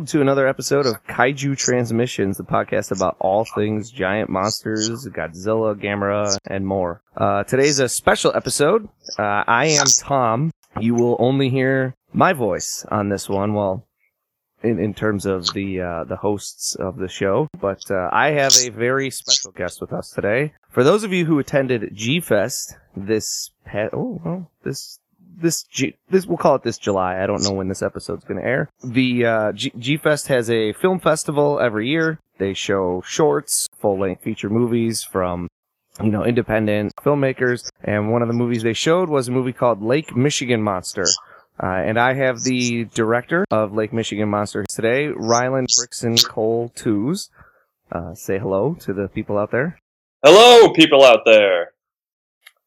Welcome to another episode of Kaiju Transmissions, the podcast about all things giant monsters, Godzilla, Gamera, and more. Uh, today's a special episode. Uh, I am Tom. You will only hear my voice on this one. Well, in, in terms of the uh, the hosts of the show, but uh, I have a very special guest with us today. For those of you who attended G Fest this pa- oh well, this this G, this we'll call it this July. I don't know when this episode's going to air. The uh, G, G Fest has a film festival every year. They show shorts, full length feature movies from you know independent filmmakers. And one of the movies they showed was a movie called Lake Michigan Monster. Uh, and I have the director of Lake Michigan Monster today, Ryland Brickson Cole Tews. Uh, say hello to the people out there. Hello, people out there.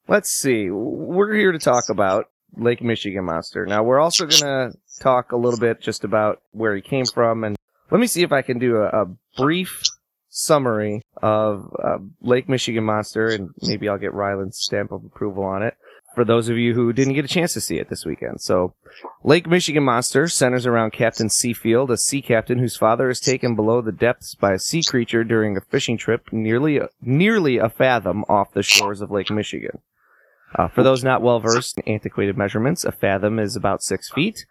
Let's see. We're here to talk about Lake Michigan Monster. Now we're also gonna talk a little bit just about where he came from, and let me see if I can do a, a brief summary of uh, Lake Michigan Monster, and maybe I'll get Ryland's stamp of approval on it. For those of you who didn't get a chance to see it this weekend, so Lake Michigan Monster centers around Captain Seafield, a sea captain whose father is taken below the depths by a sea creature during a fishing trip nearly nearly a fathom off the shores of Lake Michigan. Uh, for those not well versed in antiquated measurements, a fathom is about six feet.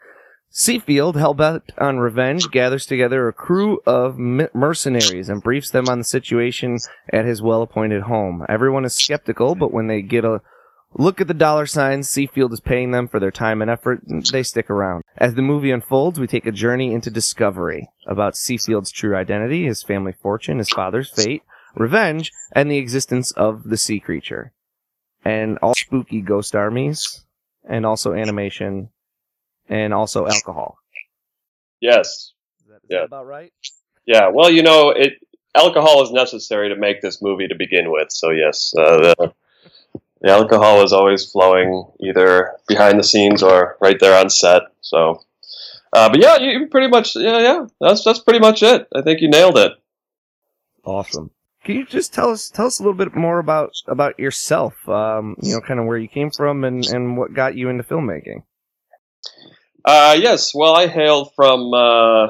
Seafield, hell bent on revenge, gathers together a crew of mercenaries and briefs them on the situation at his well appointed home. Everyone is skeptical, but when they get a look at the dollar signs Seafield is paying them for their time and effort, they stick around. As the movie unfolds, we take a journey into discovery about Seafield's true identity, his family fortune, his father's fate, revenge, and the existence of the sea creature and all spooky ghost armies, and also animation, and also alcohol. Yes. Is that, is yeah. that about right? Yeah. Well, you know, it alcohol is necessary to make this movie to begin with. So yes, uh, the, the alcohol is always flowing either behind the scenes or right there on set. So, uh, but yeah, you pretty much yeah yeah that's that's pretty much it. I think you nailed it. Awesome. Can you just tell us tell us a little bit more about about yourself? Um, you know, kind of where you came from and and what got you into filmmaking. Uh, yes. Well, I hailed from uh,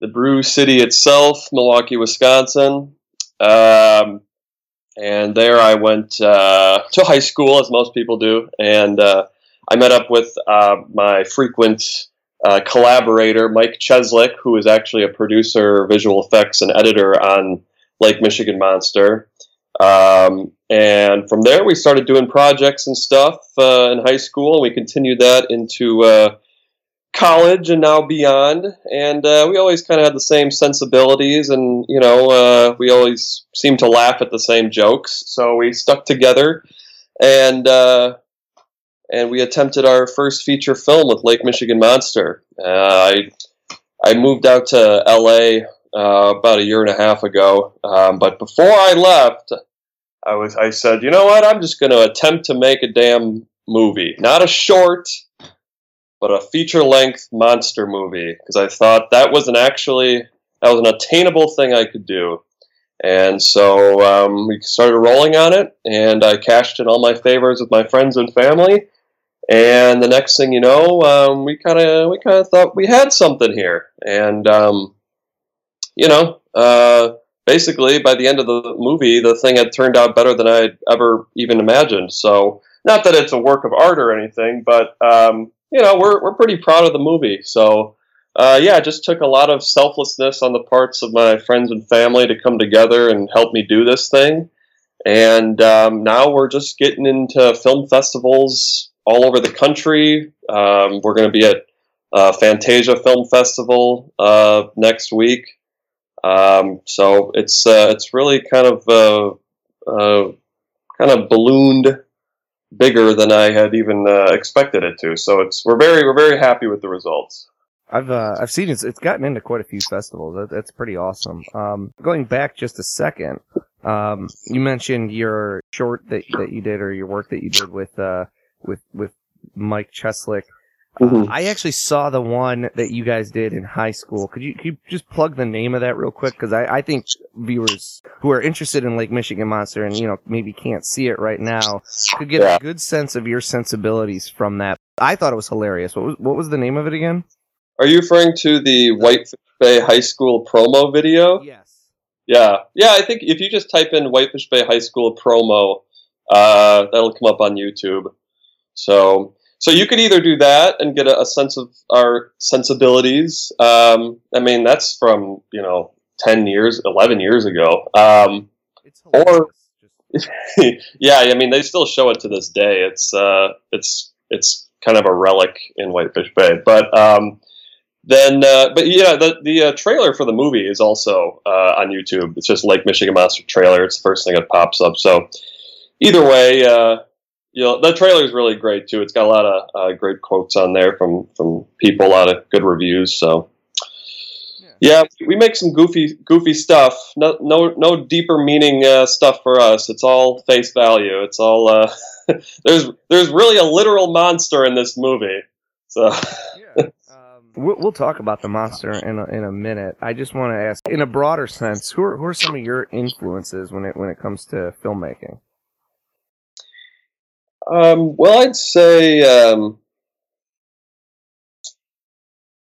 the Brew City itself, Milwaukee, Wisconsin. Um, and there I went uh, to high school, as most people do, and uh, I met up with uh, my frequent uh, collaborator, Mike Cheslik, who is actually a producer, visual effects, and editor on Lake Michigan Monster. Um, and from there, we started doing projects and stuff uh, in high school, and we continued that into uh, college and now beyond. And uh, we always kind of had the same sensibilities, and you know, uh, we always seemed to laugh at the same jokes. So we stuck together, and uh, and we attempted our first feature film with Lake Michigan Monster. Uh, I I moved out to L.A uh, about a year and a half ago. Um, but before I left, I was I said, you know what? I'm just going to attempt to make a damn movie, not a short, but a feature length monster movie, because I thought that was an actually that was an attainable thing I could do. And so um, we started rolling on it, and I cashed in all my favors with my friends and family. And the next thing you know, um, we kind of we kind of thought we had something here, and um, you know, uh, basically by the end of the movie, the thing had turned out better than I had ever even imagined. So, not that it's a work of art or anything, but um, you know, we're we're pretty proud of the movie. So, uh, yeah, it just took a lot of selflessness on the parts of my friends and family to come together and help me do this thing. And um, now we're just getting into film festivals all over the country. Um, we're going to be at uh, Fantasia Film Festival uh, next week. Um, so it's uh, it's really kind of uh, uh, kind of ballooned bigger than I had even uh, expected it to. So it's we're very we're very happy with the results. I've uh, I've seen it's it's gotten into quite a few festivals. That, that's pretty awesome. Um, going back just a second, um, you mentioned your short that that you did or your work that you did with uh, with with Mike Cheslik. Mm-hmm. I actually saw the one that you guys did in high school. Could you, could you just plug the name of that real quick? Because I, I think viewers who are interested in Lake Michigan Monster and you know maybe can't see it right now could get yeah. a good sense of your sensibilities from that. I thought it was hilarious. What was what was the name of it again? Are you referring to the Whitefish Bay High School promo video? Yes. Yeah, yeah. I think if you just type in Whitefish Bay High School promo, uh, that'll come up on YouTube. So, so you could either do that and get a, a sense of our sensibilities. Um, I mean, that's from you know ten years, eleven years ago. Um, Or- yeah, I mean, they still show it to this day. It's uh, it's it's kind of a relic in Whitefish Bay. But um, then, uh, but yeah, the the uh, trailer for the movie is also uh, on YouTube. It's just Lake Michigan Monster trailer. It's the first thing that pops up. So either way, uh, you know, the trailer is really great too. It's got a lot of uh, great quotes on there from from people, a lot of good reviews. So. Yeah, we make some goofy, goofy stuff. No, no, no deeper meaning uh, stuff for us. It's all face value. It's all uh, there's there's really a literal monster in this movie. So yeah. Um, we'll, we'll talk about the monster in a, in a minute. I just want to ask, in a broader sense, who are, who are some of your influences when it when it comes to filmmaking? Um, well, I'd say um,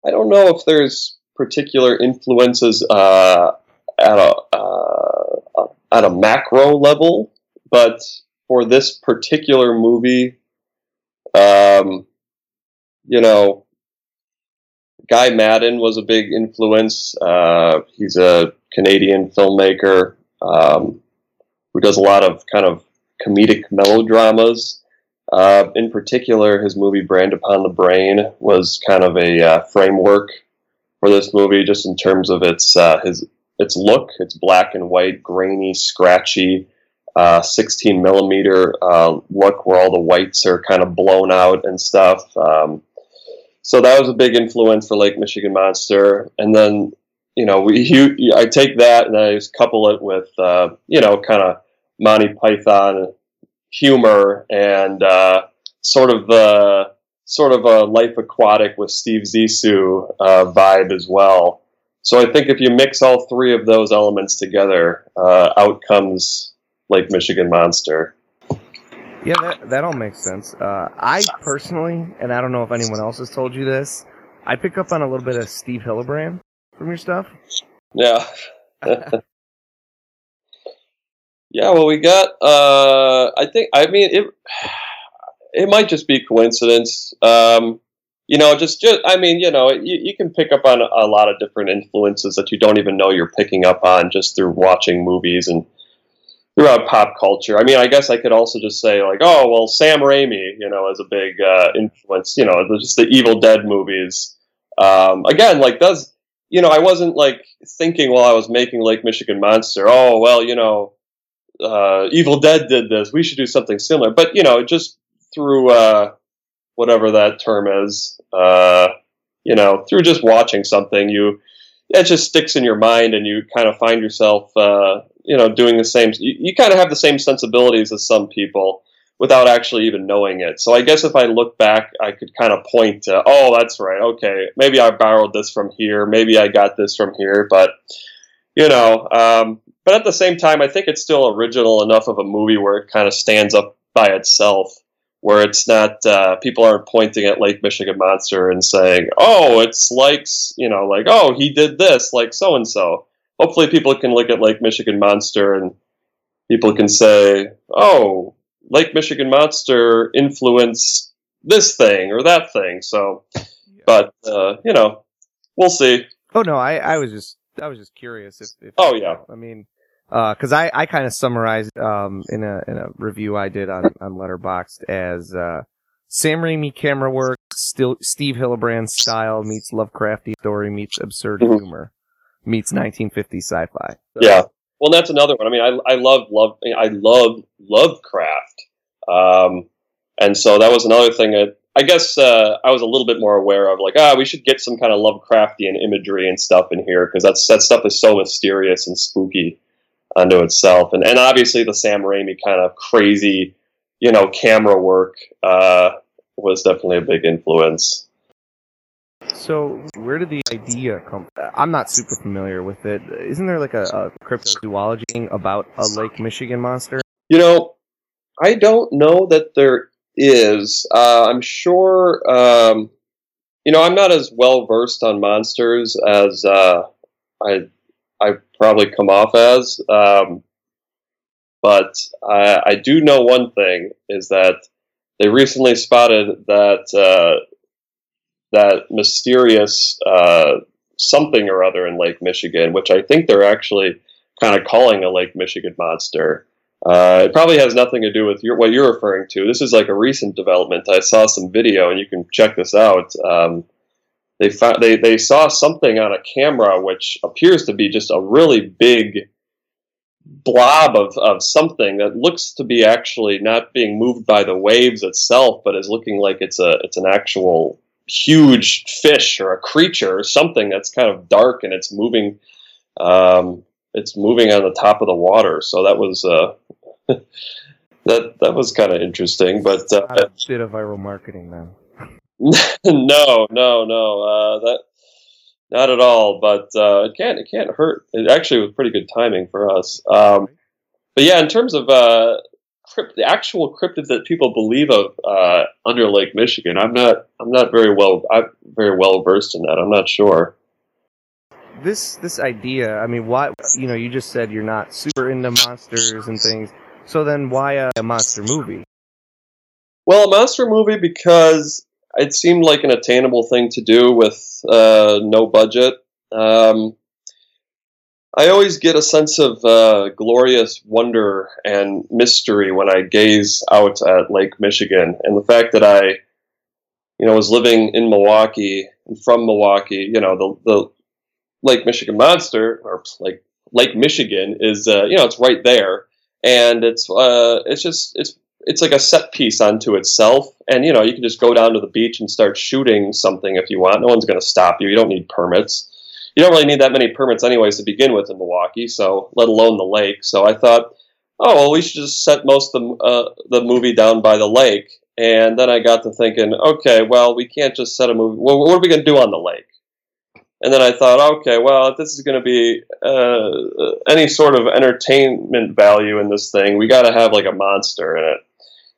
I don't know if there's particular influences uh, at a uh, at a macro level, but for this particular movie, um, you know, Guy Maddin was a big influence. Uh, he's a Canadian filmmaker um, who does a lot of kind of comedic melodramas. Uh, in particular, his movie Brand Upon the Brain was kind of a uh, framework for this movie, just in terms of its uh, his its look. It's black and white, grainy, scratchy, uh, 16 millimeter uh, look where all the whites are kind of blown out and stuff. Um, so that was a big influence for Lake Michigan Monster. And then, you know, we I take that and I just couple it with, uh, you know, kind of Monty Python humor and uh, sort of the sort of a life aquatic with Steve Zissou uh, vibe as well. So I think if you mix all three of those elements together, uh, out comes Lake Michigan Monster. Yeah, that, that all makes sense. Uh, I personally, and I don't know if anyone else has told you this, I pick up on a little bit of Steve Hillenbrand from your stuff. Yeah. Yeah, well, we got. Uh, I think. I mean, it. It might just be coincidence. Um, you know, just, just. I mean, you know, you, you can pick up on a, lot of different influences that you don't even know you're picking up on just through watching movies and throughout pop culture. I mean, I guess I could also just say like, oh, well, Sam Raimi, you know, is a big uh, influence. You know, just the Evil Dead movies. Um, again, like does you know, I wasn't like thinking while I was making Lake Michigan Monster. Oh, well, you know, uh, Evil Dead did this. We should do something similar. But you know, just through uh, whatever that term is, uh, you know, through just watching something, you it just sticks in your mind, and you kind of find yourself, uh, you know, doing the same. You, you kind of have the same sensibilities as some people without actually even knowing it. So I guess if I look back, I could kind of point to, oh, that's right. Okay, maybe I borrowed this from here. Maybe I got this from here. But you know, um, but at the same time, I think it's still original enough of a movie where it kind of stands up by itself. Where it's not, uh, people aren't pointing at Lake Michigan Monster and saying, "Oh, it's like, you know, like, oh, he did this, like so and so." Hopefully, people can look at Lake Michigan Monster and people can say, "Oh, Lake Michigan Monster influenced this thing or that thing." So, but uh, you know, we'll see. Oh no, I, I was just I was just curious if. if Oh, yeah. I mean, because I, I kind of summarized um in a in a review I did on on Letterboxd as uh, Sam Raimi camera work, still Steve Hillenbrand style meets Lovecrafty story meets absurd Mhm. humor meets 1950 sci-fi. So- Yeah. Well, that's another one. I mean, I, I love love I love Lovecraft, um, and so that was another thing that I guess uh, I was a little bit more aware of. Like, ah, we should get some kind of Lovecraftian imagery and stuff in here because that's that stuff is so mysterious and spooky unto itself. And and obviously the Sam Raimi kind of crazy, you know, camera work uh, was definitely a big influence. So where did the idea come? From? I'm not super familiar with it. Isn't there like a, a cryptozoology thing about a Lake Michigan monster? You know, I don't know that there is. Uh, I'm sure. Um, you know, I'm not as well versed on monsters as uh, I I probably come off as. Um, but I, I, do know one thing is that they recently spotted that uh, that mysterious uh, something or other in Lake Michigan, which I think they're actually kind of calling a Lake Michigan monster. Uh, it probably has nothing to do with your, what you're referring to. This is like a recent development. I saw some video, and you can check this out. Um, they found they they saw something on a camera which appears to be just a really big blob of, of something that looks to be actually not being moved by the waves itself, but is looking like it's a it's an actual huge fish or a creature or something that's kind of dark and it's moving um, it's moving on the top of the water. So that was uh, that that was kind of interesting, but uh, a bit of viral marketing then. No, no, no. Uh, that not at all. But uh, it can't it can't hurt. It actually was pretty good timing for us. Um, but yeah, in terms of uh, crypt, the actual cryptids that people believe of uh, under Lake Michigan, I'm not I'm not very well I'm very well versed in that. I'm not sure. This this idea, I mean, why you know you just said you're not super into monsters and things. So then why a, a monster movie? Well, a monster movie because it seemed like an attainable thing to do with uh, no budget. Um, I always get a sense of uh, glorious wonder and mystery when I gaze out at Lake Michigan, and the fact that I, you know, was living in Milwaukee and from Milwaukee. You know, the the Lake Michigan monster or like Lake Michigan is, uh, you know, it's right there, and it's uh, it's just it's it's like a set piece unto itself. And you know, you can just go down to the beach and start shooting something if you want. No one's going to stop you. You don't need permits. You don't really need that many permits, anyways, to begin with in Milwaukee. So, let alone the lake. So I thought, oh well, we should just set most of the uh, the movie down by the lake. And then I got to thinking, okay, well, we can't just set a movie. Well, what are we going to do on the lake? And then I thought, okay, well, if this is going to be uh, any sort of entertainment value in this thing, we got to have like a monster in it.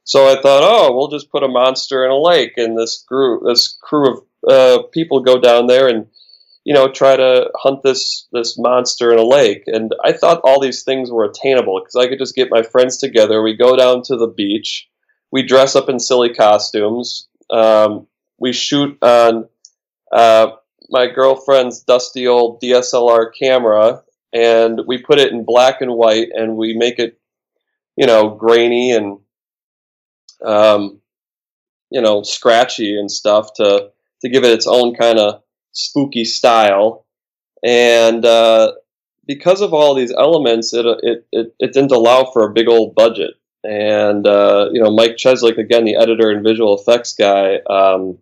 So I thought, oh, we'll just put a monster in a lake, and this group, this crew of uh, people go down there and you know try to hunt this this monster in a lake. And I thought all these things were attainable because I could just get my friends together. We go down to the beach, we dress up in silly costumes, um, we shoot on uh, my girlfriend's dusty old DSLR camera, and we put it in black and white, and we make it, you know, grainy and um, you know, scratchy and stuff to to give it its own kind of spooky style. And uh, because of all these elements, it, it, it, it didn't allow for a big old budget. And uh, you know, Mike Cheslik, again, the editor and visual effects guy, um,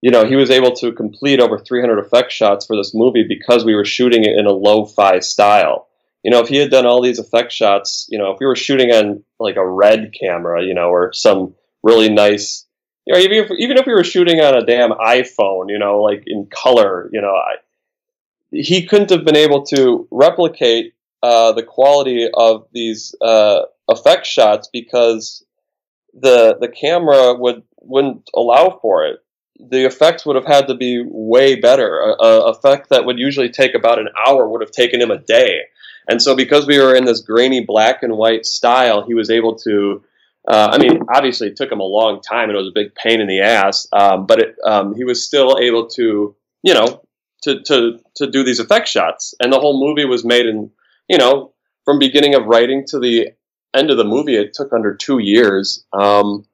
you know, he was able to complete over 300 effect shots for this movie because we were shooting it in a lo-fi style you know, if he had done all these effect shots, you know, if we were shooting on like a red camera, you know, or some really nice, you know, even if, even if we were shooting on a damn iPhone, you know, like in color, you know, I, he couldn't have been able to replicate uh, the quality of these uh, effect shots because the the camera would wouldn't allow for it. The effects would have had to be way better. A, a effect that would usually take about an hour would have taken him a day and so, because we were in this grainy black and white style, he was able to. Uh, I mean, obviously, it took him a long time, and it was a big pain in the ass. Um, but it, um, he was still able to, you know, to to to do these effect shots. And the whole movie was made in, you know, from beginning of writing to the end of the movie, it took under two years. Um,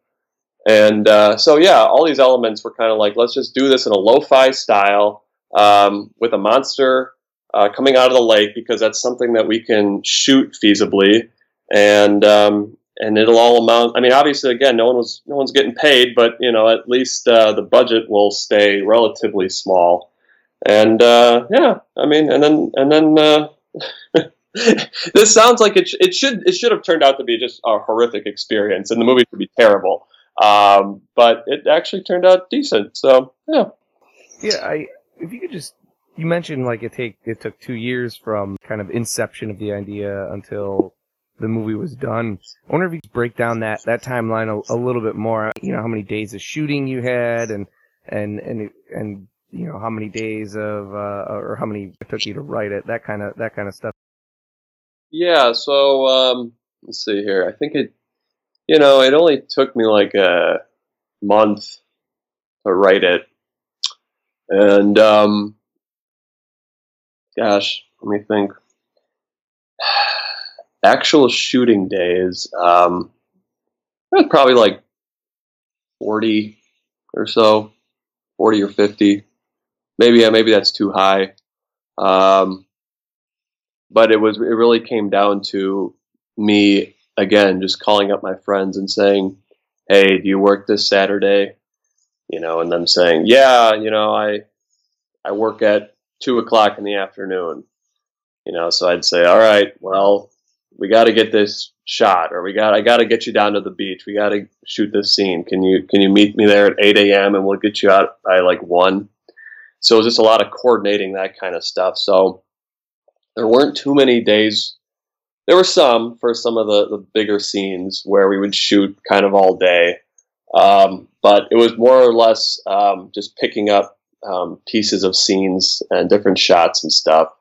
and uh, so, yeah, all these elements were kind of like, let's just do this in a lo-fi style um, with a monster uh, coming out of the lake because that's something that we can shoot feasibly, and um, and it'll all amount. I mean, obviously, again, no one was no one's getting paid, but you know, at least uh, the budget will stay relatively small. And uh, yeah, I mean, and then and then. Uh, this sounds like it, sh- it should it should have turned out to be just a horrific experience, and the movie would be terrible. Um, but it actually turned out decent. So yeah, yeah. I if you could just you mentioned like it take it took two years from kind of inception of the idea until the movie was done. I wonder if you could break down that that timeline a, a, little bit more. You know, how many days of shooting you had, and and and and you know how many days of uh, or how many it took you to write it, that kind of that kind of stuff. Yeah. So um, let's see here. I think it, you know, it only took me like a month to write it, and um, gosh, let me think. Actual shooting days, um, probably like forty or so, forty or fifty. Maybe yeah, maybe that's too high. Um, but it was it really came down to me again just calling up my friends and saying, "Hey, do you work this Saturday?" You know, and them saying, "Yeah, you know, I I work at two o'clock in the afternoon." You know, so I'd say, "All right, well, we got to get this shot, or we got I got to get you down to the beach. We got to shoot this scene. Can you can you meet me there at eight a.m. and we'll get you out by like one?" So it was just a lot of coordinating that kind of stuff. So there weren't too many days. There were some for some of the, the bigger scenes where we would shoot kind of all day. Um, but it was more or less um, just picking up um, pieces of scenes and different shots and stuff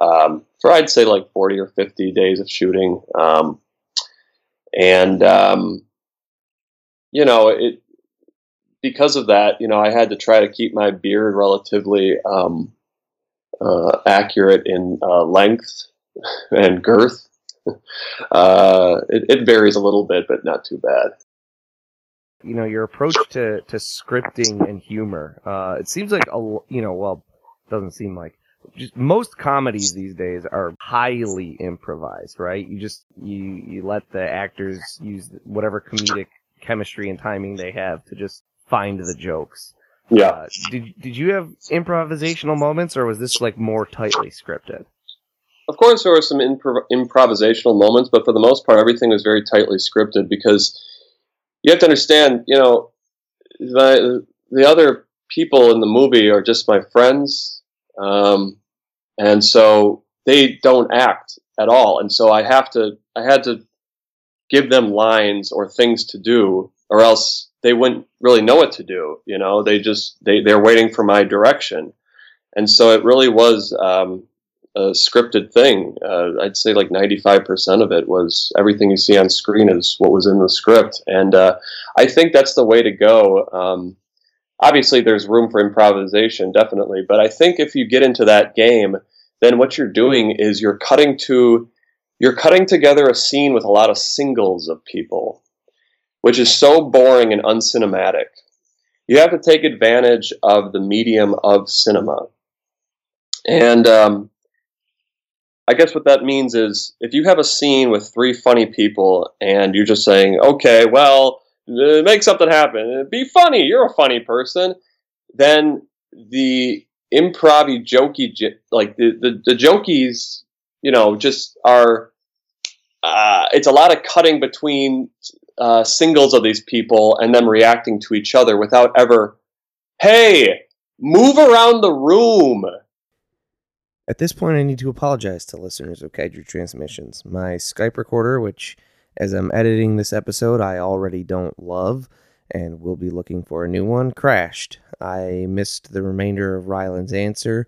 um, for I'd say like 40 or 50 days of shooting. Um, and, um, you know, it, because of that, you know, I had to try to keep my beard relatively um, uh, accurate in uh, length and girth. Uh, it, it, varies a little bit, but not too bad. You know, your approach to, to scripting and humor. Uh, it seems like a you know, well, doesn't seem like just most comedies these days are highly improvised, right? You just you you let the actors use whatever comedic chemistry and timing they have to just find the jokes. Yeah. Uh, did did you have improvisational moments, or was this like more tightly scripted? Of course, there were some improv- improvisational moments, but for the most part, everything was very tightly scripted because you have to understand, you know, the the other people in the movie are just my friends, um, and so they don't act at all, and so I have to I had to give them lines or things to do, or else they wouldn't really know what to do. You know, they just they they're waiting for my direction, and so it really was um, a scripted thing. Uh, I'd say like ninety five percent of it was everything you see on screen is what was in the script, and uh, I think that's the way to go. Um, obviously, there's room for improvisation, definitely, but I think if you get into that game, then what you're doing is you're cutting to you're cutting together a scene with a lot of singles of people which is so boring and uncinematic. You have to take advantage of the medium of cinema. And um, I guess what that means is if you have a scene with three funny people and you're just saying, okay, well, uh, make something happen, be funny, you're a funny person, then the improv jokey, like the, the, the jokies, you know, just are, uh, it's a lot of cutting between uh, singles of these people and them reacting to each other without ever, hey, move around the room. At this point, I need to apologize to listeners of Kaiju Transmissions. My Skype recorder, which as I'm editing this episode, I already don't love and will be looking for a new one, crashed. I missed the remainder of Ryland's answer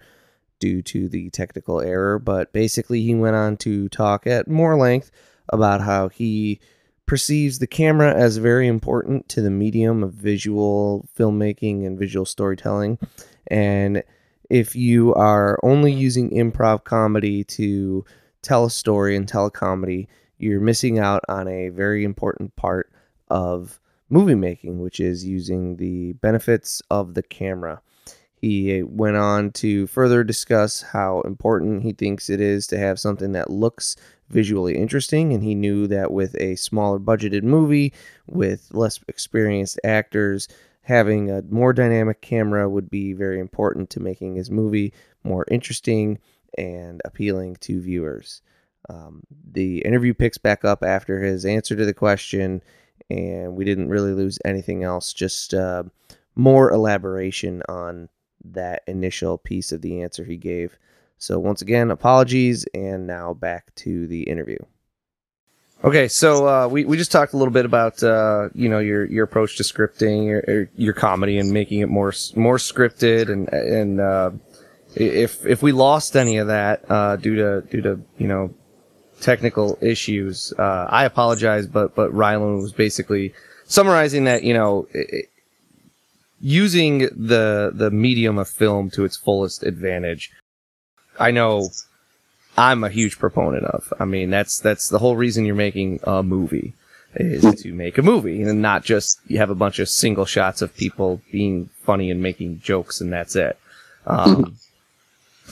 due to the technical error, but basically, he went on to talk at more length about how he perceives the camera as very important to the medium of visual filmmaking and visual storytelling. And if you are only using improv comedy to tell a story and tell a comedy, you're missing out on a very important part of movie making, which is using the benefits of the camera. He uh, went on to further discuss how important he thinks it is to have something that looks visually interesting, and he knew that with a smaller budgeted movie with less experienced actors, having a more dynamic camera would be very important to making his movie more interesting and appealing to viewers. Um, the interview picks back up after his answer to the question, and we didn't really lose anything else, just uh, more elaboration on that initial piece of the answer he gave. So, once again, apologies, and now back to the interview. Okay, so uh, we we just talked a little bit about uh, you know your your approach to scripting, your your comedy, and making it more more scripted, and and uh, if if we lost any of that uh, due to due to you know technical issues, uh, I apologize, but but Ryland was basically summarizing that you know. It, using the the medium of film to its fullest advantage. I know I'm a huge proponent of. I mean, that's that's the whole reason you're making a movie is hmm. to make a movie and not just you have a bunch of single shots of people being funny and making jokes and that's it. Um,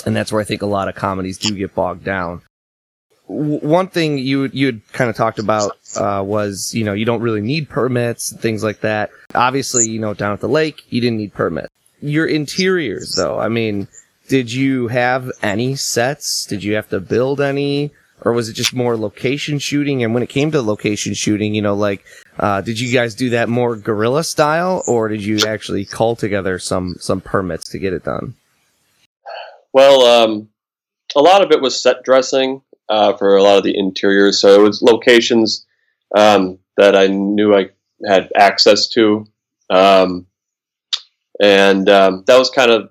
and that's where I think a lot of comedies do get bogged down. W- one thing you you had kind of talked about uh, was you know you don't really need permits and things like that. Obviously, you know down at the lake you didn't need permit. Your interiors though, I mean, did you have any sets? Did you have to build any? Or was it just more location shooting? And when it came to location shooting, you know, like, uh, did you guys do that more guerrilla style or did you actually call together some, some permits to get it done? Well, um, a lot of it was set dressing, uh, for a lot of the interiors. So it was locations, um, that I knew I had access to. Um, and, um, that was kind of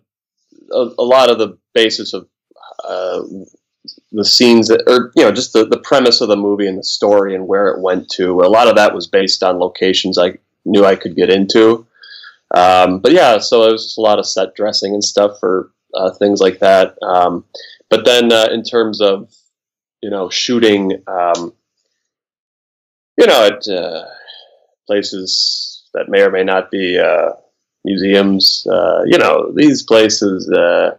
a, a lot of the basis of uh, the scenes that, or you know, just the, the premise of the movie and the story and where it went to. A lot of that was based on locations I knew I could get into. Um, but yeah, so it was just a lot of set dressing and stuff for uh, things like that. Um, but then uh, in terms of you know shooting, um, you know, at uh, places that may or may not be uh, museums. Uh, you know, these places. Uh,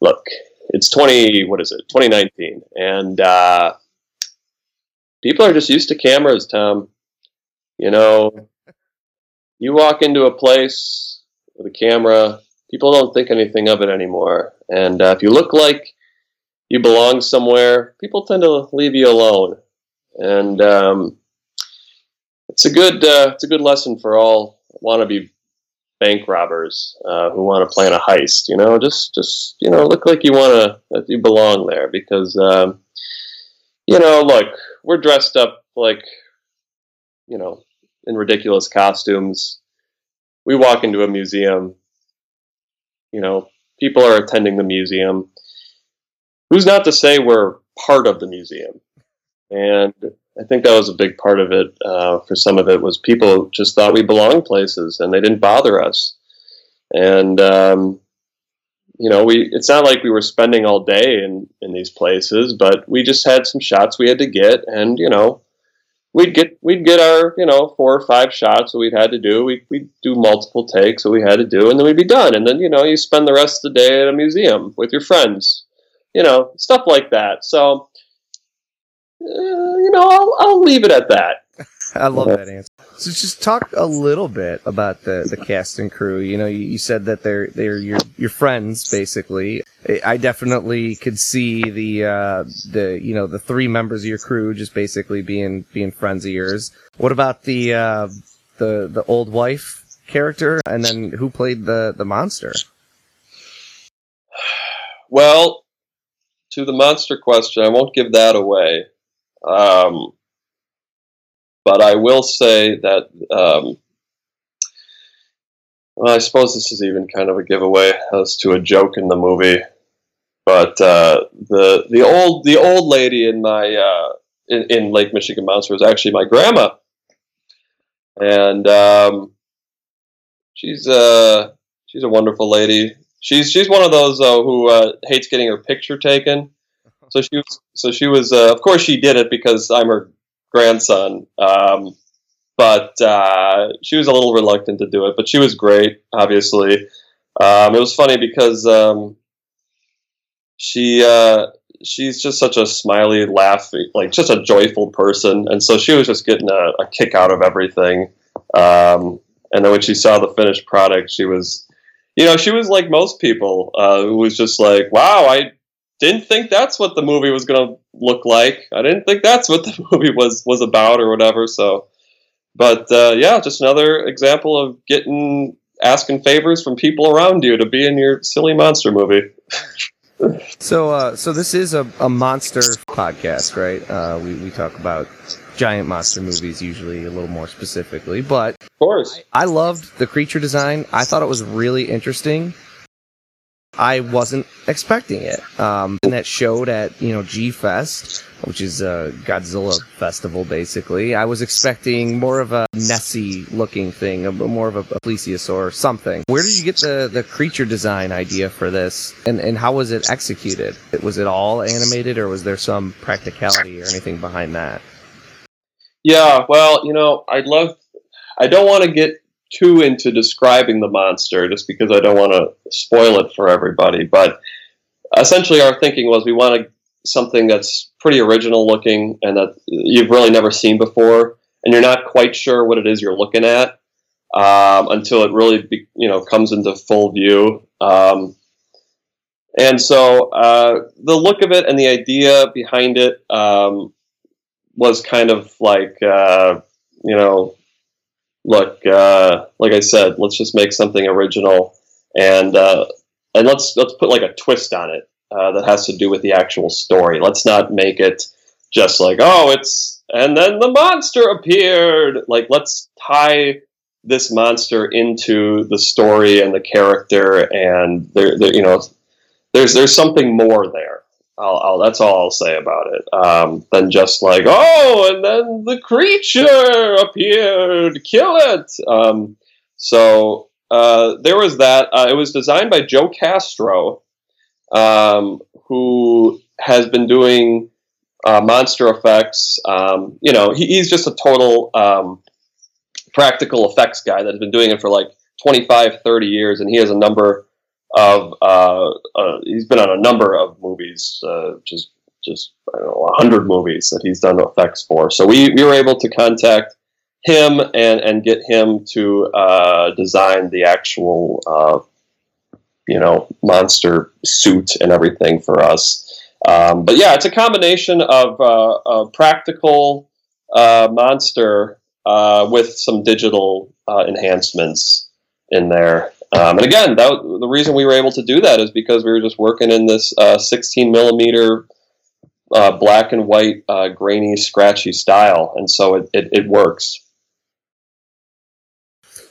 look, it's twenty. What is it? Twenty nineteen, and uh, people are just used to cameras. Tom, you know, you walk into a place with a camera. People don't think anything of it anymore, and uh, if you look like you belong somewhere, people tend to leave you alone, and um, it's a good uh, it's a good lesson for all wannabe bank robbers uh, who want to plan a heist. You know, just just you know, look like you want to that you belong there because um, you know, look, we're dressed up like you know in ridiculous costumes. We walk into a museum. You know, people are attending the museum. Who's not to say we're part of the museum? And I think that was a big part of it. Uh, for some of it was people just thought we belonged places and they didn't bother us. And um, you know, we it's not like we were spending all day in in these places, but we just had some shots we had to get, and you know, we'd get we'd get our you know four or five shots that we'd had to do. We we'd do multiple takes that we had to do, and then we'd be done. And then you know, you spend the rest of the day at a museum with your friends, you know, stuff like that. So you know, I'll, I'll leave it at that. I love that answer. So just talk a little bit about the, the cast and crew. You know, you, you said that they're they're your your friends basically. I definitely could see the uh, the you know the three members of your crew just basically being being friends of yours. What about the uh, the the old wife character, and then who played the the monster? Well, to the monster question, I won't give that away. Um, but I will say that um, well, I suppose this is even kind of a giveaway as to a joke in the movie. But uh, the the old the old lady in my uh, in, in, Lake Michigan Monster was actually my grandma, and um, she's uh, she's a wonderful lady. She's she's one of those uh, who uh, hates getting her picture taken. So she was, so she was, uh, of course, she did it because I'm her grandson. Um, but uh, she was a little reluctant to do it. But she was great, obviously. Um, it was funny because um, she uh, she's just such a smiley, laughing, like just a joyful person, and so she was just getting a, a kick out of everything. Um, and then when she saw the finished product, she was, you know, she was like most people, uh, who was just like, "Wow, I didn't think that's what the movie was going to look like. I didn't think that's what the movie was was about or whatever. So, but uh, yeah, just another example of getting asking favors from people around you to be in your silly monster movie. so, uh, so this is a, a monster podcast, right? Uh, we we talk about giant monster movies usually a little more specifically, but Of course. I loved the creature design. I thought it was really interesting. I wasn't expecting it. Um, and that showed at, you know, G Fest, which is a Godzilla festival, basically. I was expecting more of a Nessie looking thing, a, more of a, a plesiosaur or something. Where did you get the, the creature design idea for this? And, and how was it executed? Was it all animated or was there some practicality or anything behind that? Yeah, well, you know, I'd love. I don't want to get too into describing the monster just because I don't want to spoil it for everybody. But essentially, our thinking was we wanted something that's pretty original looking and that you've really never seen before, and you're not quite sure what it is you're looking at um, until it really, be, you know, comes into full view. Um, and so uh, the look of it and the idea behind it um, was kind of like, uh, you know, look, uh, like I said, let's just make something original, and uh, and let's let's put like a twist on it uh, that has to do with the actual story. Let's not make it just like, oh, it's and then the monster appeared. Like, let's tie this monster into the story and the character, and there, there you know, there's there's something more there. I'll, I'll, that's all I'll say about it. Um, than just like, oh, and then the creature appeared, kill it. Um, so uh, there was that. Uh, it was designed by Joe Castro, um, who has been doing uh, monster effects. Um, you know, he, he's just a total um, practical effects guy that has been doing it for like 25, 30 years, and he has a number of uh, uh, he's been on a number of movies, uh, just just I don't know, hundred movies that he's done effects for. So we, we were able to contact him and and get him to uh, design the actual uh, you know monster suit and everything for us. Um, but yeah, it's a combination of uh, a practical monster with some digital enhancements in there. Um, and again, that, the reason we were able to do that is because we were just working in this uh, 16 millimeter uh, black and white, uh, grainy, scratchy style, and so it, it, it works.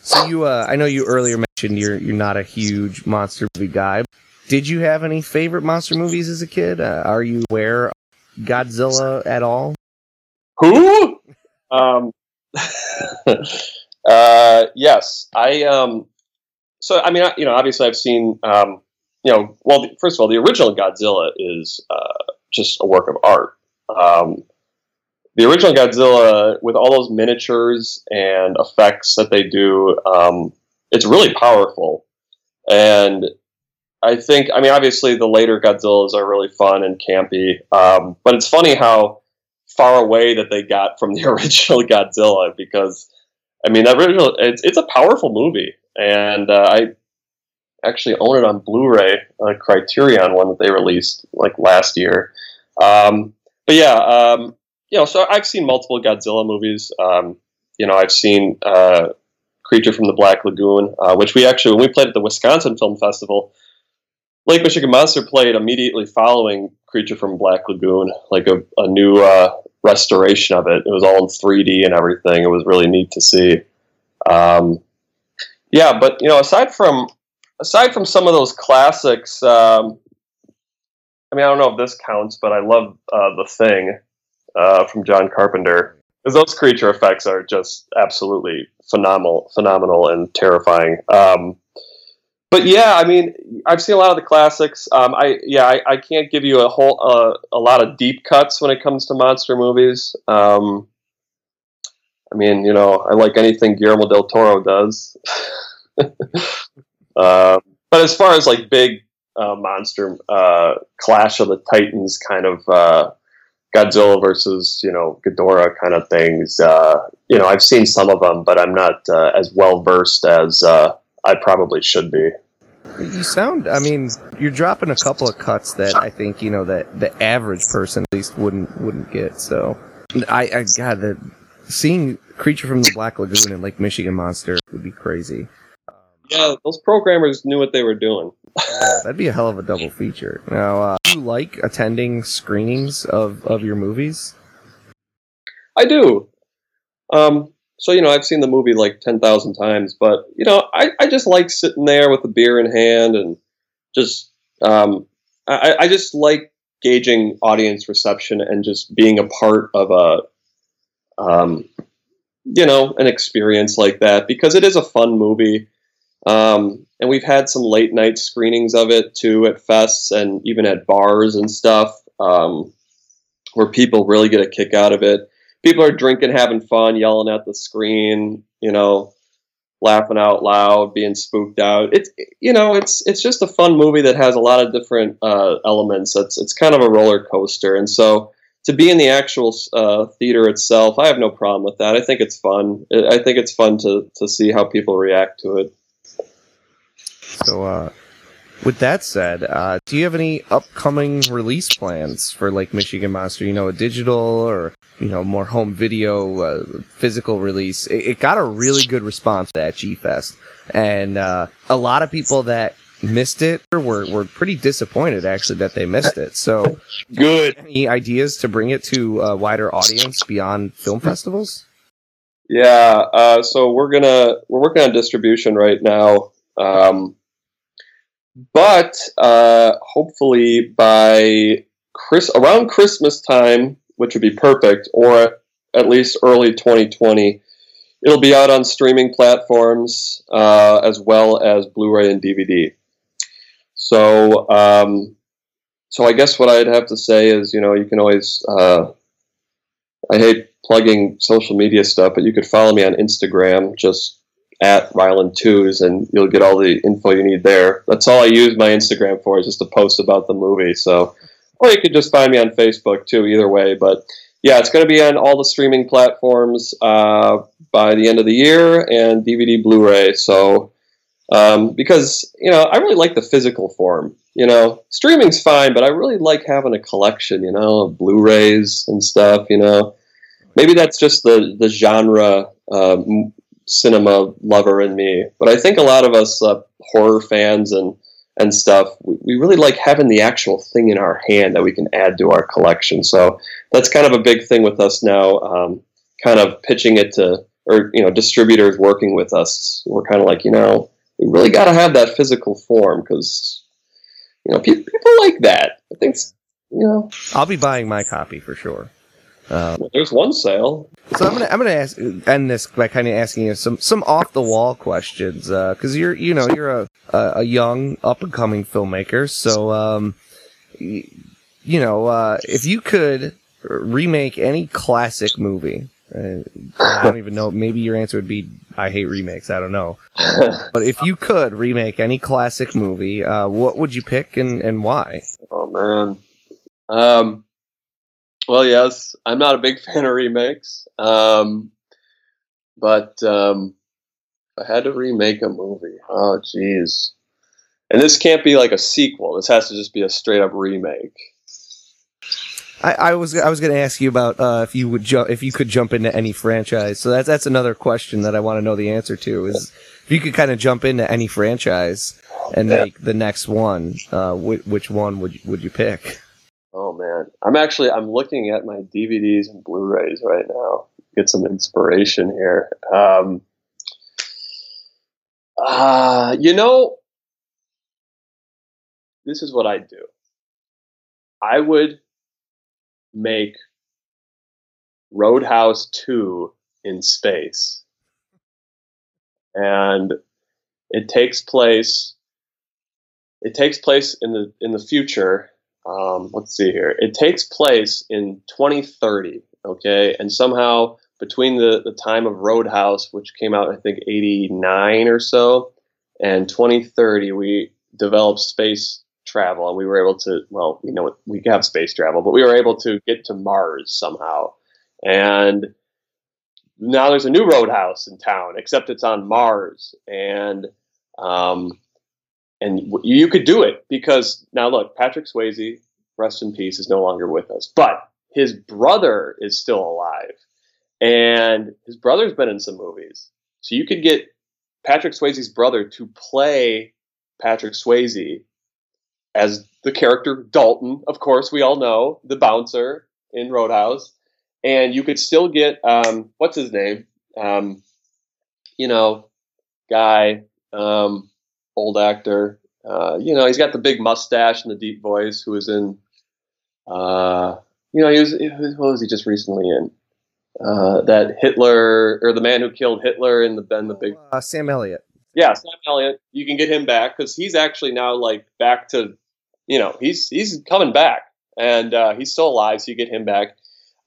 So you, uh, I know you earlier mentioned you're you're not a huge monster movie guy. Did you have any favorite monster movies as a kid? Uh, are you aware of Godzilla at all? Who? Um, uh, yes, I um, so I mean, you know, obviously I've seen, um, you know, well, first of all, the original Godzilla is uh, just a work of art. Um, the original Godzilla, with all those miniatures and effects that they do, um, it's really powerful. And I think, I mean, obviously the later Godzillas are really fun and campy, um, but it's funny how far away that they got from the original Godzilla because, I mean, that original, it's, it's a powerful movie and uh, I actually own it on Blu-ray, a Criterion one that they released like last year. Um, but yeah, um, you know, so I've seen multiple Godzilla movies. Um, you know, I've seen uh, Creature from the Black Lagoon, uh, which we actually when we played at the Wisconsin Film Festival, Lake Michigan Monster played immediately following Creature from Black Lagoon, like a, a new uh, restoration of it. It was all in 3D and everything. It was really neat to see. Um, yeah, but you know, aside from aside from some of those classics, um, I mean, I don't know if this counts, but I love uh, the Thing uh, from John Carpenter because those creature effects are just absolutely phenomenal, phenomenal and terrifying. Um, but yeah, I mean, I've seen a lot of the classics. Um, I yeah, I, I, can't give you a whole uh, a lot of deep cuts when it comes to monster movies. Um, I mean, you know, I like anything Guillermo del Toro does. uh, but as far as like big uh, monster uh, Clash of the Titans kind of uh, Godzilla versus you know Ghidorah kind of things, uh, you know, I've seen some of them, but I'm not uh, as well versed as I probably should be. You sound. I mean, you're dropping a couple of cuts that I think you know that the average person at least wouldn't wouldn't get. So, I, I God, the seeing Creature from the Black Lagoon and Lake Michigan Monster would be crazy. Yeah, those programmers knew what they were doing. yeah, that'd be a hell of a double feature. Now, uh, do you like attending screenings of, of your movies? I do. Um, so you know, I've seen the movie like ten thousand times, but you know, I, I just like sitting there with a beer in hand and just um, I, I just like gauging audience reception and just being a part of a um, you know an experience like that because it is a fun movie um, and we've had some late night screenings of it too at fests and even at bars and stuff um, where people really get a kick out of it people are drinking having fun yelling at the screen you know laughing out loud, being spooked out. It's you know, it's it's just a fun movie that has a lot of different uh, elements. It's it's kind of a roller coaster, and so to be in the actual uh, theater itself, I have no problem with that. I think it's fun. I think it's fun to to see how people react to it. So, uh, with that said, uh, do you have any upcoming release plans for Lake Michigan Monster? You know, a digital or you know more home video, uh, physical release. It, it, got a really good response at G Fest, and uh, a lot of people that missed it were were pretty disappointed actually that they missed it. So, good. Any ideas to bring it to a wider audience beyond film festivals? Yeah, uh, so we're gonna we're working on distribution right now. Um, but uh, hopefully by Chris around Christmas time, which would be perfect, or at least early 2020, it'll be out on streaming platforms uh, as well as Blu-ray and DVD. So, um, so I guess what I'd have to say is, you know, you can always. Uh, I hate plugging social media stuff, but you could follow me on Instagram. Just at Ryland Tews, and you'll get all the info you need there. That's all I use my Instagram for, is just to post about the movie. So, or you could just find me on Facebook too. Either way, but yeah, it's going to be on all the streaming platforms uh, by the end of the year and DVD, Blu-ray. So, um, because you know, I really like the physical form. You know, streaming's fine, but I really like having a collection. You know, of Blu-rays and stuff. You know, maybe that's just the the genre um, cinema lover in me. But I think a lot of us uh, horror fans and and stuff, we, we really like having the actual thing in our hand that we can add to our collection. So that's kind of a big thing with us now. Um, kind of pitching it to, or you know, distributors working with us. We're kind of like, you know, we really got to have that physical form because you know people, people like that. I think you know. I'll be buying my copy for sure. Uh, well, there's one sale. So I'm gonna I'm gonna ask end this by kind of asking you some some off the wall questions because uh, you're you know you're a a young up and coming filmmaker. So um, you know uh, if you could remake any classic movie. Uh, I don't even know. Maybe your answer would be I hate remakes. I don't know. but if you could remake any classic movie, uh, what would you pick and, and why? Oh man. Um, well, yes, I'm not a big fan of remakes, um, but um, I had to remake a movie. Oh, jeez. And this can't be like a sequel. This has to just be a straight up remake. I, I was I was going to ask you about uh, if you would ju- if you could jump into any franchise. So that's that's another question that I want to know the answer to is if you could kind of jump into any franchise and yeah. make the next one, uh, wh- which one would would you pick? Oh man, I'm actually I'm looking at my DVDs and Blu-rays right now. Get some inspiration here. Um, uh, you know, this is what I do. I would make Roadhouse 2 in space. And it takes place it takes place in the in the future um, let's see here. It takes place in 2030, okay? And somehow between the, the time of Roadhouse, which came out, I think, 89 or so, and 2030, we developed space travel and we were able to, well, we know we have space travel, but we were able to get to Mars somehow. And now there's a new Roadhouse in town, except it's on Mars. And um, and you could do it because now look, Patrick Swayze, rest in peace, is no longer with us, but his brother is still alive, and his brother's been in some movies, so you could get Patrick Swayze's brother to play Patrick Swayze as the character Dalton. Of course, we all know the bouncer in Roadhouse, and you could still get um, what's his name? Um, you know, guy, um, old actor. Uh, you know, he's got the big mustache and the deep voice. Who was in? Uh, you know, he was. What was he just recently in? Uh, that Hitler or the man who killed Hitler in the Ben the Big. Uh, Sam Elliott. Yeah, Sam Elliott. You can get him back because he's actually now like back to, you know, he's he's coming back and uh, he's still alive. So you get him back.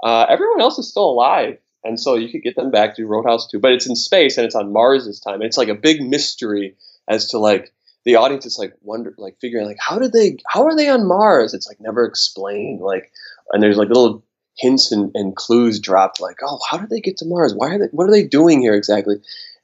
Uh, everyone else is still alive, and so you could get them back to Roadhouse 2, but it's in space and it's on Mars this time. And it's like a big mystery as to like the audience is like wonder like figuring like how did they how are they on Mars? It's like never explained. Like and there's like little hints and, and clues dropped like oh how did they get to Mars? Why are they what are they doing here exactly?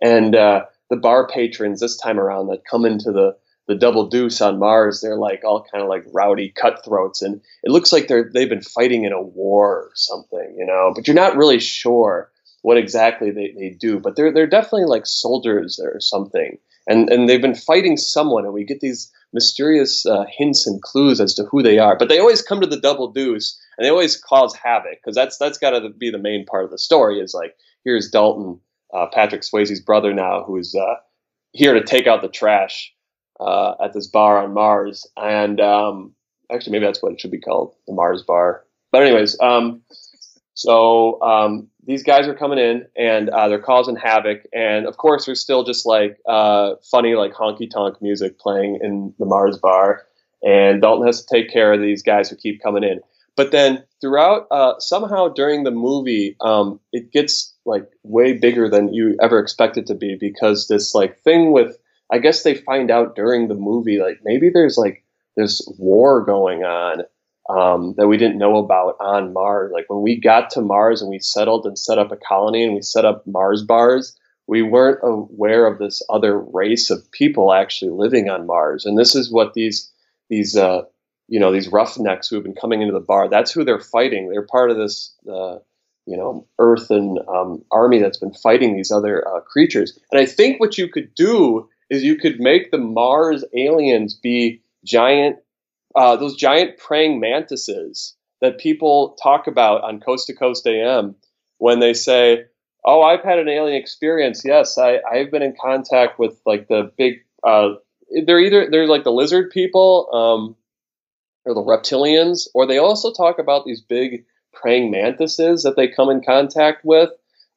And uh, the bar patrons this time around that come into the the double deuce on Mars, they're like all kind of like rowdy cutthroats, and it looks like they're they've been fighting in a war or something, you know. But you're not really sure what exactly they, they do, but they're they're definitely like soldiers or something, and and they've been fighting someone, and we get these mysterious uh, hints and clues as to who they are. But they always come to the double deuce, and they always cause havoc because that's that's got to be the main part of the story. Is like here's Dalton, uh, Patrick Swayze's brother now, who's uh, here to take out the trash uh, at this bar on Mars, and um, actually maybe that's what it should be called, the Mars Bar. But anyways, um, so um, these guys are coming in and uh, they're causing havoc, and of course there's still just like uh, funny like honky tonk music playing in the Mars Bar, and Dalton has to take care of these guys who keep coming in. But then throughout, uh, somehow during the movie, um, it gets like way bigger than you ever expect it to be because this like thing with I guess they find out during the movie, like maybe there's like this war going on um, that we didn't know about on Mars. Like when we got to Mars and we settled and set up a colony and we set up Mars bars, we weren't aware of this other race of people actually living on Mars. And this is what these these uh, you know these roughnecks who have been coming into the bar. That's who they're fighting. They're part of this. Uh, you know, Earth and um, army that's been fighting these other uh, creatures. And I think what you could do is you could make the Mars aliens be giant, uh, those giant praying mantises that people talk about on Coast to Coast AM when they say, "Oh, I've had an alien experience. Yes, I, I've been in contact with like the big. Uh, they're either they're like the lizard people, um, or the reptilians, or they also talk about these big praying mantises that they come in contact with,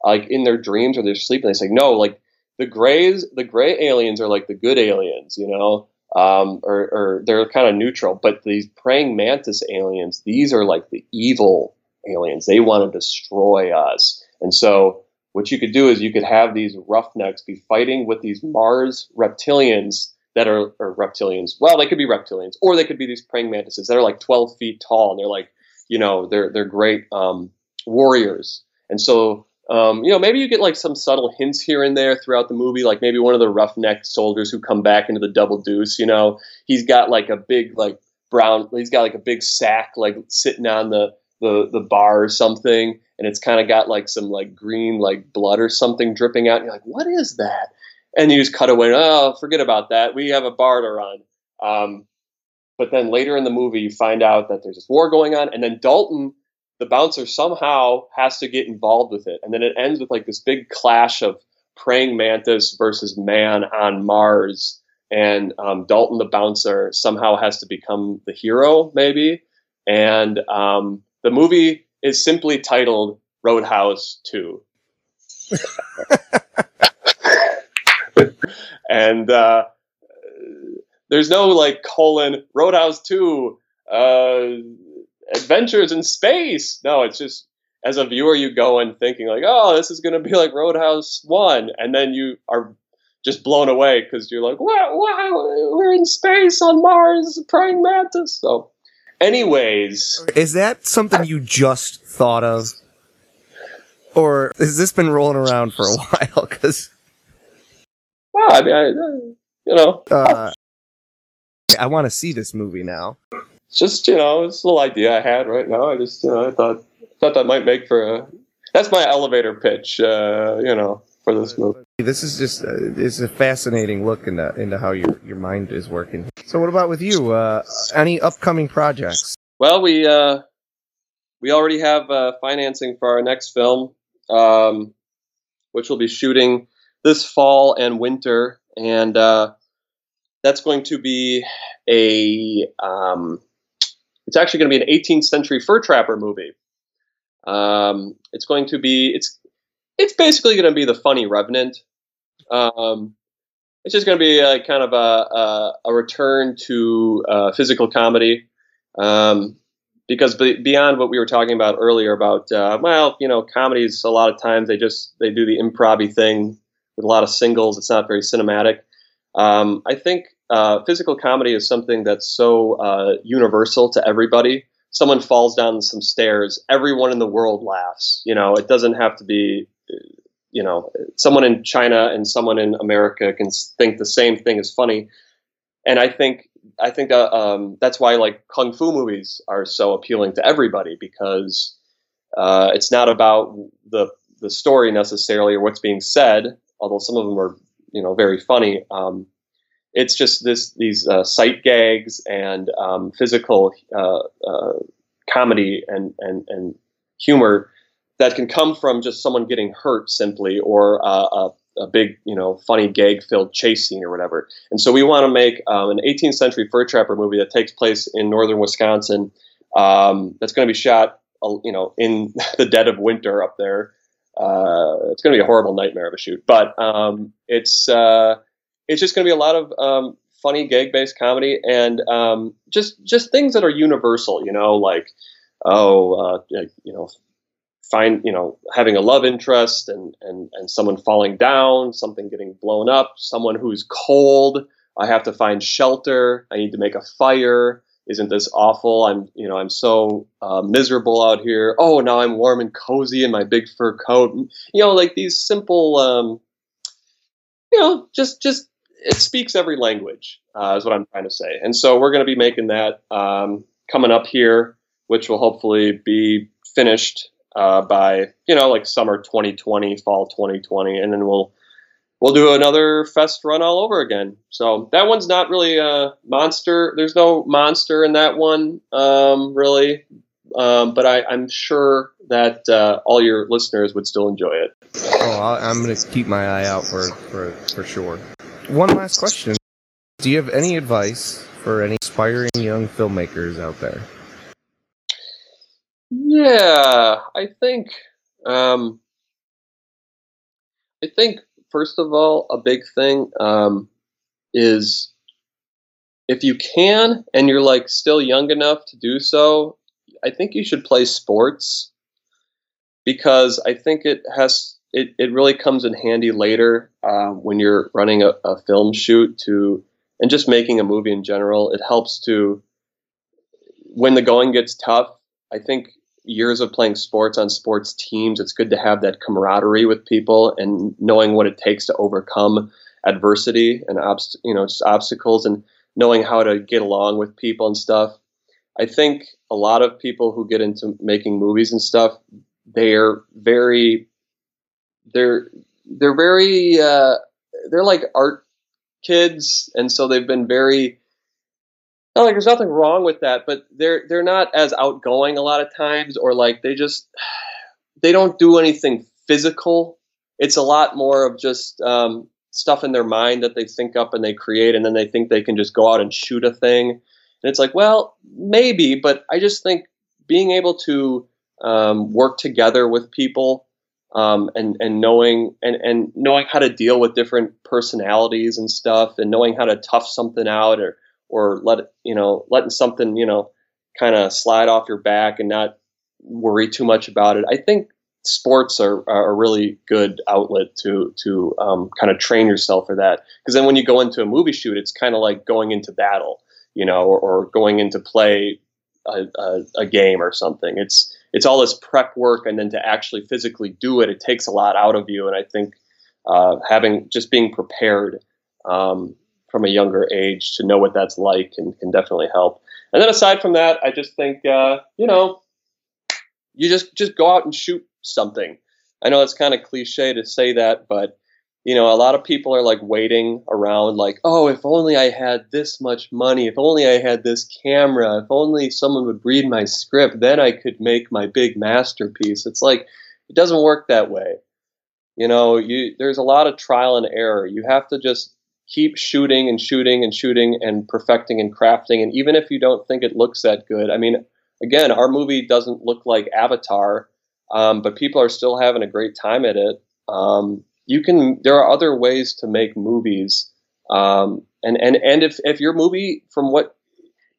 like in their dreams or their sleep. And they say, no, like the grays, the gray aliens are like the good aliens, you know, um, or, or they're kind of neutral. But these praying mantis aliens, these are like the evil aliens. They want to destroy us. And so what you could do is you could have these roughnecks be fighting with these Mars reptilians that are or reptilians. Well, they could be reptilians, or they could be these praying mantises that are like 12 feet tall, and they're like, you know, they're they're great um, warriors. And so um, you know, maybe you get like some subtle hints here and there throughout the movie, like maybe one of the roughneck soldiers who come back into the double deuce. You know, he's got like a big like brown, he's got like a big sack like sitting on the the the bar or something, and it's kind of got like some like green like blood or something dripping out. And you're like, what is that? And you just cut away. Oh, forget about that. We have a bar to run. Um, but then later in the movie, you find out that there's this war going on, and then Dalton the bouncer somehow has to get involved with it. And then it ends with like this big clash of praying mantis versus man on Mars. And um, Dalton, the bouncer, somehow has to become the hero, maybe. And um, the movie is simply titled Roadhouse 2. and uh, there's no like colon Roadhouse 2. Uh, adventures in space. No, it's just as a viewer, you go in thinking like, oh, this is going to be like Roadhouse One, and then you are just blown away because you're like, wow, wow, we're in space on Mars, praying mantis. So, anyways, is that something you just thought of, or has this been rolling around for a while? Because, well, I mean, I, you know, uh, I want to see this movie now just you know, it's a little idea I had right now. I just you know, I thought thought that might make for a. That's my elevator pitch. Uh, you know, for this movie. This is just uh, it's a fascinating look into into how your your mind is working. So, what about with you? Uh, any upcoming projects? Well, we uh, we already have uh, financing for our next film, um, which we'll be shooting this fall and winter, and uh, that's going to be a. Um, it's actually going to be an 18th century fur trapper movie. Um, it's going to be it's it's basically going to be the funny Revenant. Um, it's just going to be a, kind of a, a, a return to uh, physical comedy. Um, because beyond what we were talking about earlier about uh, well you know comedies a lot of times they just they do the improv thing with a lot of singles it's not very cinematic um, i think uh, physical comedy is something that's so uh, universal to everybody. Someone falls down some stairs everyone in the world laughs you know? It doesn't have to be you know someone in china and someone in america can think the same thing is funny. And i think I think uh, um, that's why like kung fu movies are so appealing to everybody because uh, it's not about the the story necessarily or what's being said, although some of them are you know very funny. Um, it's just this these uh, sight gags and um, physical uh, uh, comedy and and and humor that can come from just someone getting hurt simply or uh, a big, you know, funny gag-filled chase scene or whatever. And so we want to make um, an 18th century fur trapper movie that takes place in northern Wisconsin. Um, that's going to be shot, uh, you know, in the dead of winter up there. Uh, it's going to be a horrible nightmare of a shoot, but um, it's it's just going to be a lot of um, funny gag-based comedy and um, just just things that are universal. You know, like oh, uh, you know, find you know having a love interest and and and someone falling down something getting blown up someone who's cold i have to find shelter i need to make a fire isn't this awful i'm you know i'm so uh, miserable out here oh now i'm warm and cozy in my big fur coat you know like these simple um, you know just just it speaks every language uh, is what i'm trying to say and so we're going to be making that um, coming up here which will hopefully be finished uh, by you know like summer 2020, fall 2020, and then we'll we'll do another fest run all over again. So that one's not really a monster. There's no monster in that one, um, really. Um, but I, am sure that uh, all your listeners would still enjoy it. Oh, i am going to keep my eye out for, for for sure. One last question: Do you have any advice for any aspiring young filmmakers out there? Yeah, I think um, I think first of all, a big thing um, is if you can and you're like still young enough to do so, I think you should play sports because I think it has it, it really comes in handy later uh, when you're running a, a film shoot to and just making a movie in general. It helps to when the going gets tough. I think years of playing sports on sports teams, it's good to have that camaraderie with people and knowing what it takes to overcome adversity and obst- you know obstacles and knowing how to get along with people and stuff. I think a lot of people who get into making movies and stuff, they're very they're they're very uh, they're like art kids and so they've been very not like there's nothing wrong with that, but they're they're not as outgoing a lot of times, or like they just they don't do anything physical. It's a lot more of just um, stuff in their mind that they think up and they create, and then they think they can just go out and shoot a thing. And it's like, well, maybe, but I just think being able to um, work together with people um, and and knowing and and knowing how to deal with different personalities and stuff, and knowing how to tough something out or or let you know letting something you know kind of slide off your back and not worry too much about it. I think sports are, are a really good outlet to to um, kind of train yourself for that. Because then when you go into a movie shoot, it's kind of like going into battle, you know, or, or going into play a, a, a, game or something. It's it's all this prep work, and then to actually physically do it, it takes a lot out of you. And I think uh, having just being prepared um, from a younger age to know what that's like and can definitely help. And then aside from that, I just think uh, you know, you just just go out and shoot something. I know it's kind of cliche to say that, but you know, a lot of people are like waiting around, like, oh, if only I had this much money, if only I had this camera, if only someone would read my script, then I could make my big masterpiece. It's like, it doesn't work that way. You know, you there's a lot of trial and error. You have to just keep shooting and shooting and shooting and perfecting and crafting. And even if you don't think it looks that good, I mean, again, our movie doesn't look like Avatar, um, but people are still having a great time at it. Um, you can there are other ways to make movies um, and and and if if your movie from what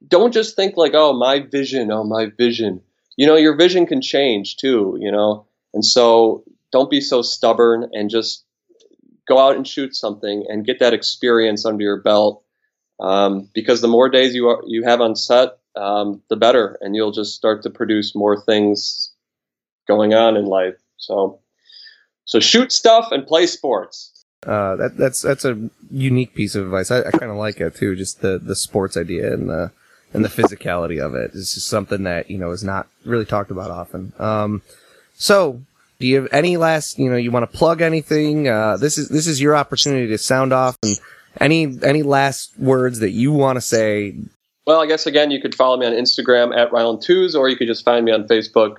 don't just think like oh my vision oh my vision. You know your vision can change too you know? And so don't be so stubborn and just go out and shoot something and get that experience under your belt um, because the more days you are, you have on set um, the better and you'll just start to produce more things going on in life. So so shoot stuff and play sports. Uh, that, that's that's a unique piece of advice. I, I kind of like it too. Just the, the sports idea and the and the physicality of it. It's just something that you know is not really talked about often. Um, so, do you have any last? You know, you want to plug anything? Uh, this is this is your opportunity to sound off and any any last words that you want to say. Well, I guess again, you could follow me on Instagram at Ryland Tews, or you could just find me on Facebook,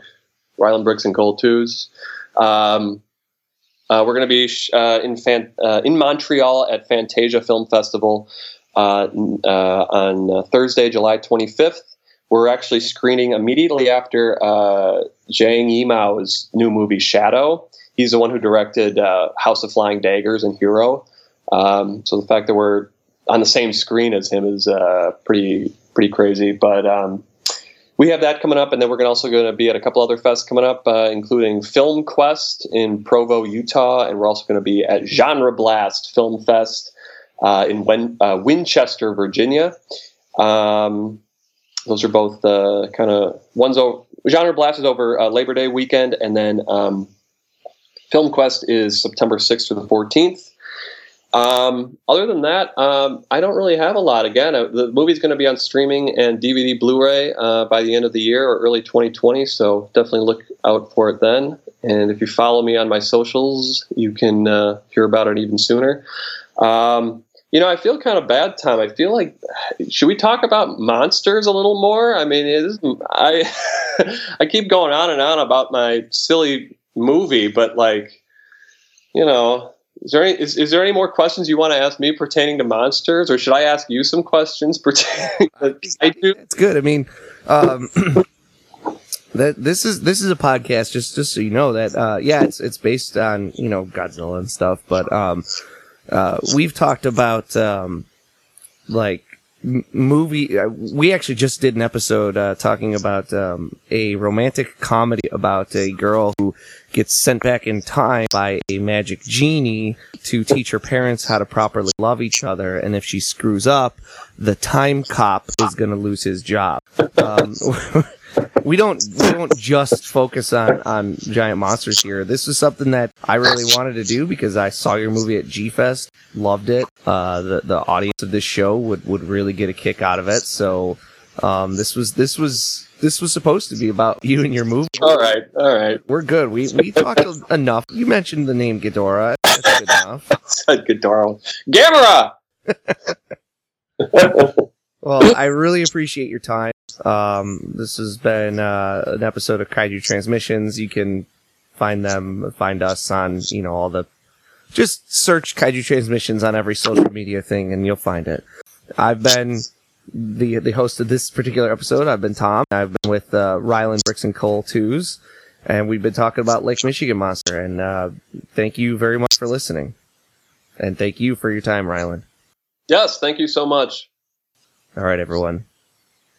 Ryland Brickson Cole Tews. Um, uh, we're going to be uh, in Fan- uh, in Montreal at Fantasia Film Festival uh, uh, on Thursday, July 25th. We're actually screening immediately after Zhang Yimou's new movie Shadow. He's the one who directed House of Flying Daggers and Hero. Um, so the fact that we're on the same screen as him is pretty pretty crazy. But um, we have that coming up, and then we're also going to be at a couple other fests coming up, uh, including Film Quest in Provo, Utah, and we're also going to be at Genre Blast Film Fest uh, in Wen- uh, Winchester, Virginia. Um, those are both uh, kind of one's over. Genre Blast is over uh, Labor Day weekend, and then um, Film Quest is September 6th to the 14th. Um, other than that, um, I don't really have a lot. Again, uh, the movie's going to be on streaming and DVD Blu-ray uh, by the end of the year or early 2020. So definitely look out for it then. And if you follow me on my socials, you can uh, hear about it even sooner. Um, you know, I feel kind of bad, Tom. I feel like should we talk about monsters a little more? I mean, is, I I keep going on and on about my silly movie, but like, you know, is there any is, is there any more questions you want to ask me pertaining to monsters, or should I ask you some questions pertaining? To, I do. It's good. I mean, um, that this is this is a podcast. Just just so you know that uh, yeah, it's it's based on you know Godzilla and stuff, but um, uh, we've talked about um, like movie. Uh, we actually just did an episode uh, talking about um, a romantic comedy about a girl who gets sent back in time by a magic genie to teach her parents how to properly love each other. And if she screws up, the time cop is going to lose his job. Um, we don't we don't just focus on on giant monsters here. This is something that I really wanted to do because I saw your movie at G Fest, loved it. Uh, the the audience of this show would would really get a kick out of it. So um, this was this was this was supposed to be about you and your movie. All right, all right, we're good. We we talked enough. You mentioned the name Ghidorah. That's good enough. said Ghidorah. Gamera. well, I really appreciate your time. Um, this has been uh, an episode of Kaiju Transmissions. You can find them, find us on, you know, all the. Just search Kaiju Transmissions on every social media thing, and you'll find it. I've been the the host of this particular episode. I've been Tom. I've been with uh, Ryland Brickson Cole Tews, and we've been talking about Lake Michigan Monster. And uh, thank you very much for listening, and thank you for your time, Ryland. Yes, thank you so much. All right, everyone.